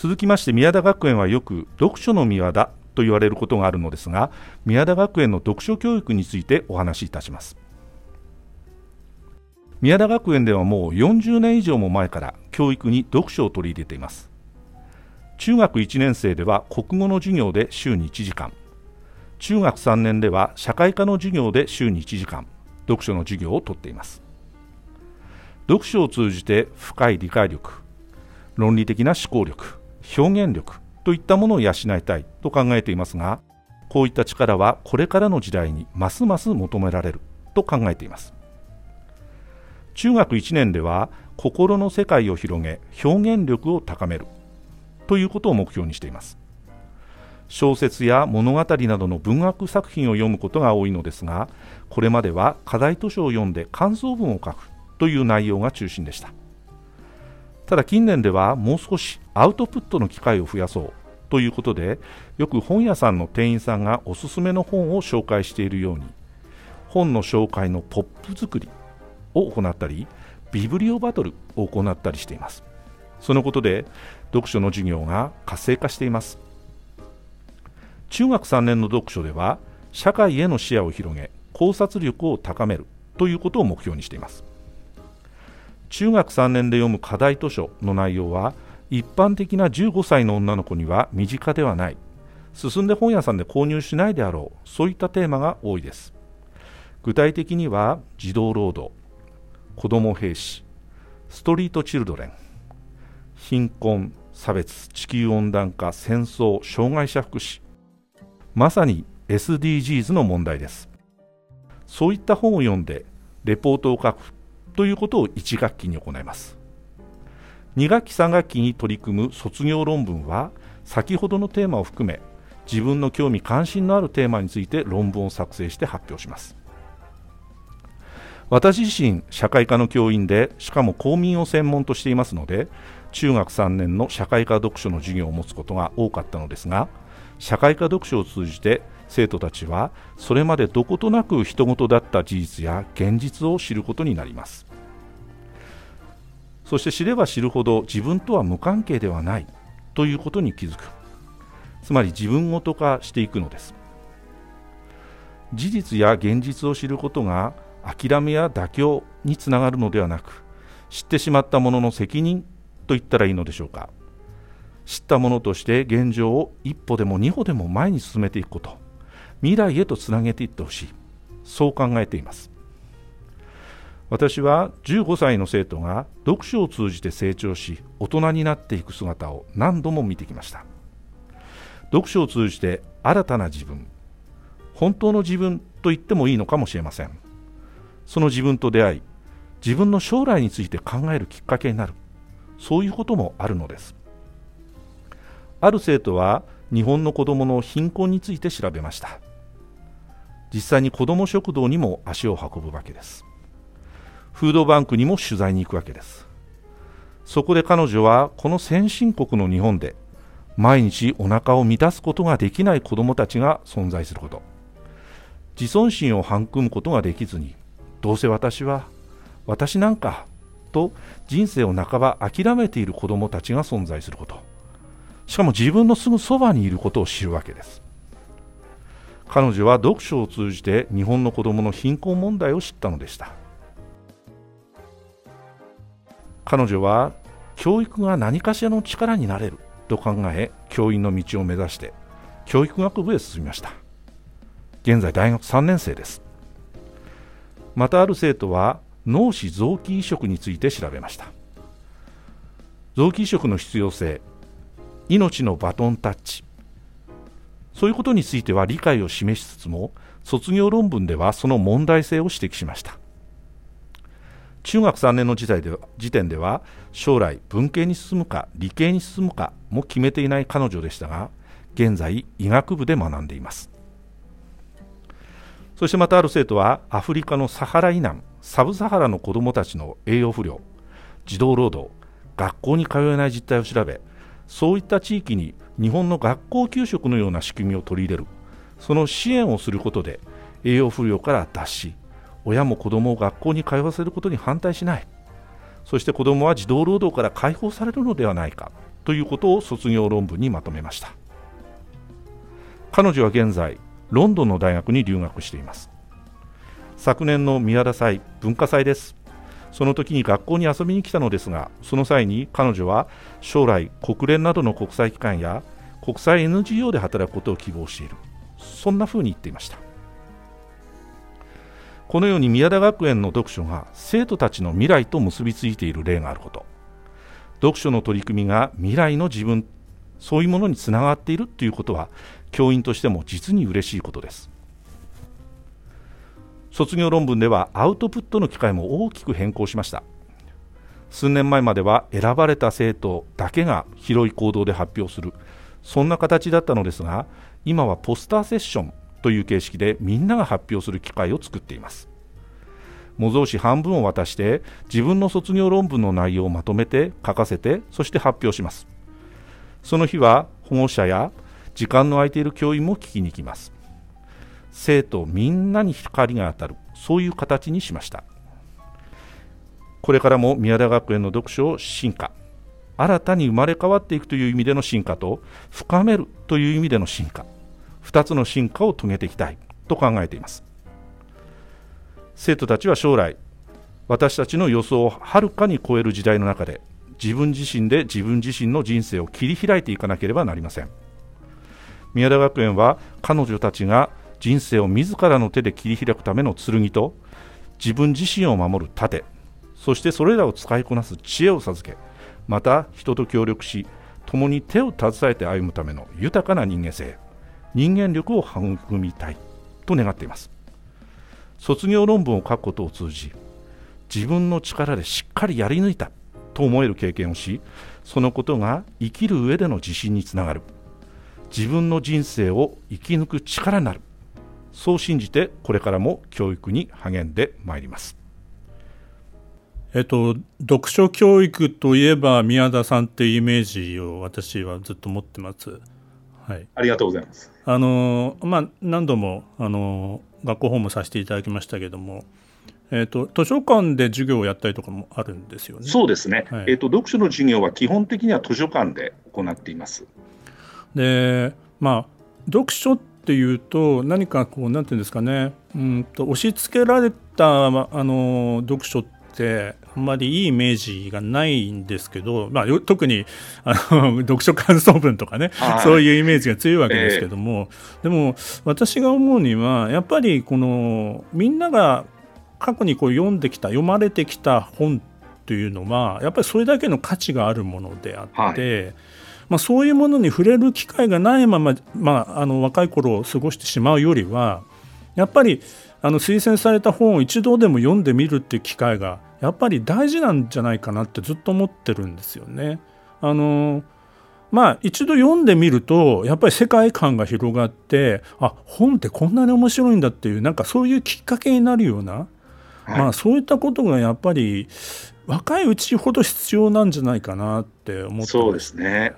続きまして宮田学園はよく読書の宮田と言われることがあるのですが宮田学園の読書教育についてお話しいたします。宮田学園ではもう40年以上も前から教育に読書を取り入れています。中学1年生では国語の授業で週に1時間。中学3年では社会科の授業で週に1時間。読書の授業をとっています。読書を通じて深い理解力論理的な思考力表現力といったものを養いたいと考えていますがこういった力はこれからの時代にますます求められると考えています。中学1年では心の世界を広げ表現力を高めるということを目標にしています。小説や物語などの文学作品を読むことが多いのですがこれまでは課題図書を読んで感想文を書くという内容が中心でした。ただ近年ではもう少しアウトプットの機会を増やそうということでよく本屋さんの店員さんがおすすめの本を紹介しているように本の紹介のポップ作りを行ったりビブリオバトルを行ったりしています。そのことで読書の授業が活性化しています。中学3年の読書では社会への視野を広げ考察力を高めるということを目標にしています。中学3年で読む課題図書の内容は一般的な15歳の女の子には身近ではない。進んで本屋さんで購入しないであろう。そういったテーマが多いです。具体的には児童労働。子ども兵士。ストリートチルドレン。貧困差別地球温暖化戦争障害者福祉。まさに SDGs の問題です。そういった本を読んでレポートを書くということを1学期に行います。2学期3学期に取り組む卒業論文は先ほどのテーマを含め自分の興味関心のあるテーマについて論文を作成して発表します。私自身社会科の教員でしかも公民を専門としていますので中学3年の社会科読書の授業を持つことが多かったのですが社会科読書を通じて生徒たちはそれまでどことなく人事だった事実や現実を知ることになります。そして知れば知るほど自分とは無関係ではないということに気づく。つまり自分ごと化していくのです。事実や現実を知ることが諦めや妥協につながるのではなく知ってしまったものの責任と言ったらいいのでしょうか。知ったものとして現状を一歩でも二歩でも前に進めていくこと未来へとつなげていってほしい。そう考えています。私は15歳の生徒が読書を通じて成長し大人になっていく姿を何度も見てきました。読書を通じて新たな自分本当の自分と言ってもいいのかもしれません。その自分と出会い自分の将来について考えるきっかけになる。そういうこともあるのです。ある生徒は日本の子どもの貧困について調べました。実際に子ども食堂にも足を運ぶわけです。フードバンクにも取材に行くわけです。そこで彼女はこの先進国の日本で毎日お腹を満たすことができない子どもたちが存在すること。自尊心を育むことができずにどうせ私は私なんかと人生を半ば諦めている子どもたちが存在すること。しかも自分のすぐそばにいることを知るわけです。彼女は読書を通じて日本の子どもの貧困問題を知ったのでした。彼女は教育が何かしらの力になれると考え教員の道を目指して教育学部へ進みました。現在大学3年生です。またある生徒は脳死臓器移植について調べました。臓器移植の必要性命のバトンタッチそういうことについては理解を示しつつも卒業論文ではその問題性を指摘しました。中学3年の時代で時点では将来文系に進むか理系に進むかも決めていない彼女でしたが現在医学部で学んでいます。そしてまたある生徒はアフリカのサハラ以南サブサハラの子どもたちの栄養不良児童労働学校に通えない実態を調べそういった地域に日本の学校給食のような仕組みを取り入れる。その支援をすることで栄養不良から脱し親も子どもを学校に通わせることに反対しない。そして子どもは児童労働から解放されるのではないかということを卒業論文にまとめました。彼女は現在ロンドンの大学に留学しています。昨年の宮田祭文化祭です。その時に学校に遊びに来たのですがその際に彼女は将来国連などの国際機関や国際 NGO で働くことを希望している。そんなふうに言っていました。このように宮田学園の読書が生徒たちの未来と結びついている例があること。読書の取り組みが未来の自分そういうものにつながっているということは教員としても実に嬉しいことです。卒業論文ではアウトプットの機会も大きく変更しました。数年前までは選ばれた生徒だけが広い行動で発表するそんな形だったのですが今はポスターセッションという形式でみんなが発表する機会を作っています。模造紙半分を渡して自分の卒業論文の内容をまとめて書かせてそして発表します。その日は保護者や時間の空いている教員も聞きに来ます。生徒みんなに光が当たる。そういう形にしました。これからも宮田学園の読書を進化。新たに生まれ変わっていくという意味での進化と深めるという意味での進化。2つの進化を遂げていきたいと考えています。生徒たちは将来私たちの予想をはるかに超える時代の中で自分自身で自分自身の人生を切り開いていかなければなりません。宮田学園は彼女たちが人生を自らの手で切り開くための剣と自分自身を守る盾そしてそれらを使いこなす知恵を授けまた人と協力し共に手を携えて歩むための豊かな人間性。人間力を育みたいと願っています。卒業論文を書くことを通じ自分の力でしっかりやり抜いたと思える経験をしそのことが生きる上での自信につながる。自分の人生を生き抜く力になる。そう信じてこれからも教育に励んでまいります。えっと、読書教育といえば宮田さんっていうイメージを私はずっと持ってます。はい、ありがとうございます。あのまあ何度もあの学校訪問させていただきましたけども、えーと、図書館で授業をやったりとかもあるんですよね。そうですね、はい、えーと、読書の授業は基本的には図書館で行っています。でまあ読書っていうと何かこうなんていうんですかねうんと押し付けられたあの読書ってあんまりいいイメージがないんですけど、まあ、特にあの 読書感想文とかね、はい、そういうイメージが強いわけですけども、えー、でも私が思うにはやっぱりこのみんなが過去にこう読んできた読まれてきた本というのはやっぱりそれだけの価値があるものであって、はい、まあ、そういうものに触れる機会がないまま、まあ、あの若い頃を過ごしてしまうよりはやっぱりあの推薦された本を一度でも読んでみるっていう機会がやっぱり大事なんじゃないかなってずっと思ってるんですよね。あのまあ一度読んでみるとやっぱり世界観が広がってあ本ってこんなに面白いんだっていうなんかそういうきっかけになるような、はい、まあそういったことがやっぱり若いうちほど必要なんじゃないかなって思ってそうですね。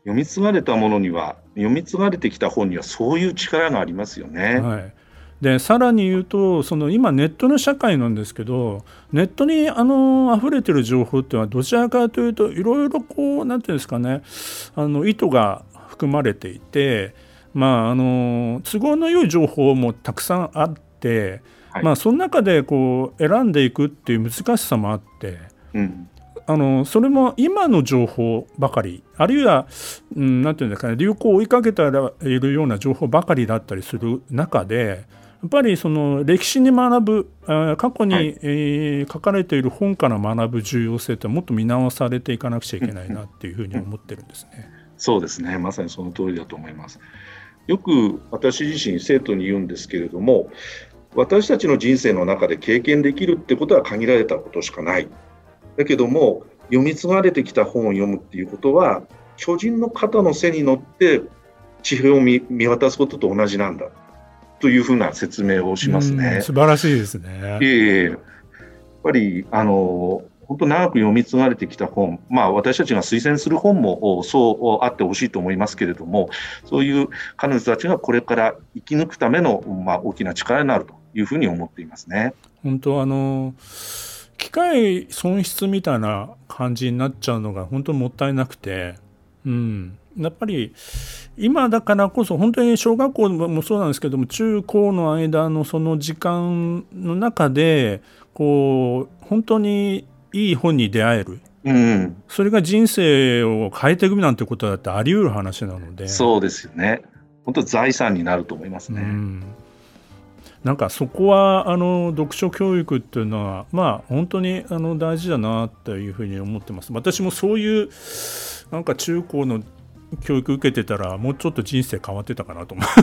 読み継がれたものには読み継がれてきた本にはそういう力がありますよね。はいでさらに言うとその今ネットの社会なんですけどネットにあの溢れてる情報っていうのはどちらかというといろいろこう何て言うんですかねあの意図が含まれていてまああの都合の良い情報もたくさんあって、はい、まあその中でこう選んでいくっていう難しさもあって、うん、あのそれも今の情報ばかりあるいは何、うん、て言うんですかね流行を追いかけているような情報ばかりだったりする中でやっぱりその歴史に学ぶ過去に、はい、えー、書かれている本から学ぶ重要性ってもっと見直されていかなくちゃいけないなっていうふうに思ってるんですね。そうですねまさにその通りだと思います。よく私自身生徒に言うんですけれども私たちの人生の中で経験できるってことは限られたことしかない。だけども読み継がれてきた本を読むっていうことは巨人の肩の背に乗って地平を見渡すことと同じなんだというふうな説明をしますね。素晴らしいですね。ええやっぱりあの本当長く読み継がれてきた本、まあ、私たちが推薦する本もそうあってほしいと思いますけれども、そういう彼女たちがこれから生き抜くための、まあ、大きな力になるというふうに思っていますね。本当あの機械損失みたいな感じになっちゃうのが本当にもったいなくて、うん、やっぱり今だからこそ本当に小学校もそうなんですけども中高の間のその時間の中でこう本当にいい本に出会える、うん、それが人生を変えていくなんてことだってあり得る話なので。そうですよね。本当財産になると思いますね。うん。なんかそこはあの読書教育っていうのはまあ本当にあの大事だなというふうに思ってます。私もそういうなんか中高の教育受けてたらもうちょっと人生変わってたかなと思う。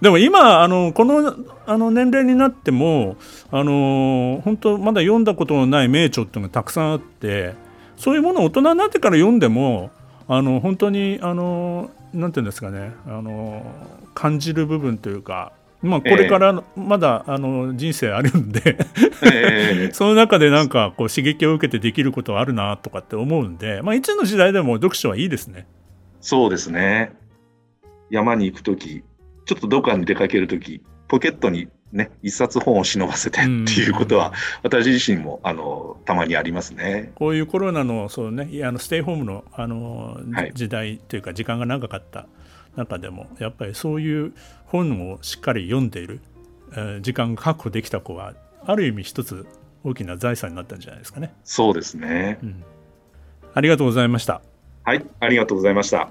でも今あのこのあの年齢になってもあの本当まだ読んだことのない名著っていうのがたくさんあってそういうものを大人になってから読んでもあの本当にあのなんていうんですかねあの感じる部分というかまあ、これからまだ、あの人生あるんで その中でなんかこう刺激を受けてできることはあるなとかって思うんで、まあ、いつの時代でも読書はいいですね。そうですね。山に行く時ちょっとどっかに出かける時ポケットにね、一冊本を忍ばせてっていうことは、私自身もあのたまにありますね。こういうコロナのそう、ね、あのステイホームのあの、はい、時代というか、時間が長かった中でも、やっぱりそういう本をしっかり読んでいる、えー、時間が確保できた子は、ある意味、一つ大きな財産になったんじゃないですかね。そうですね、うん、ありがとうございました。はい、ありがとうございました。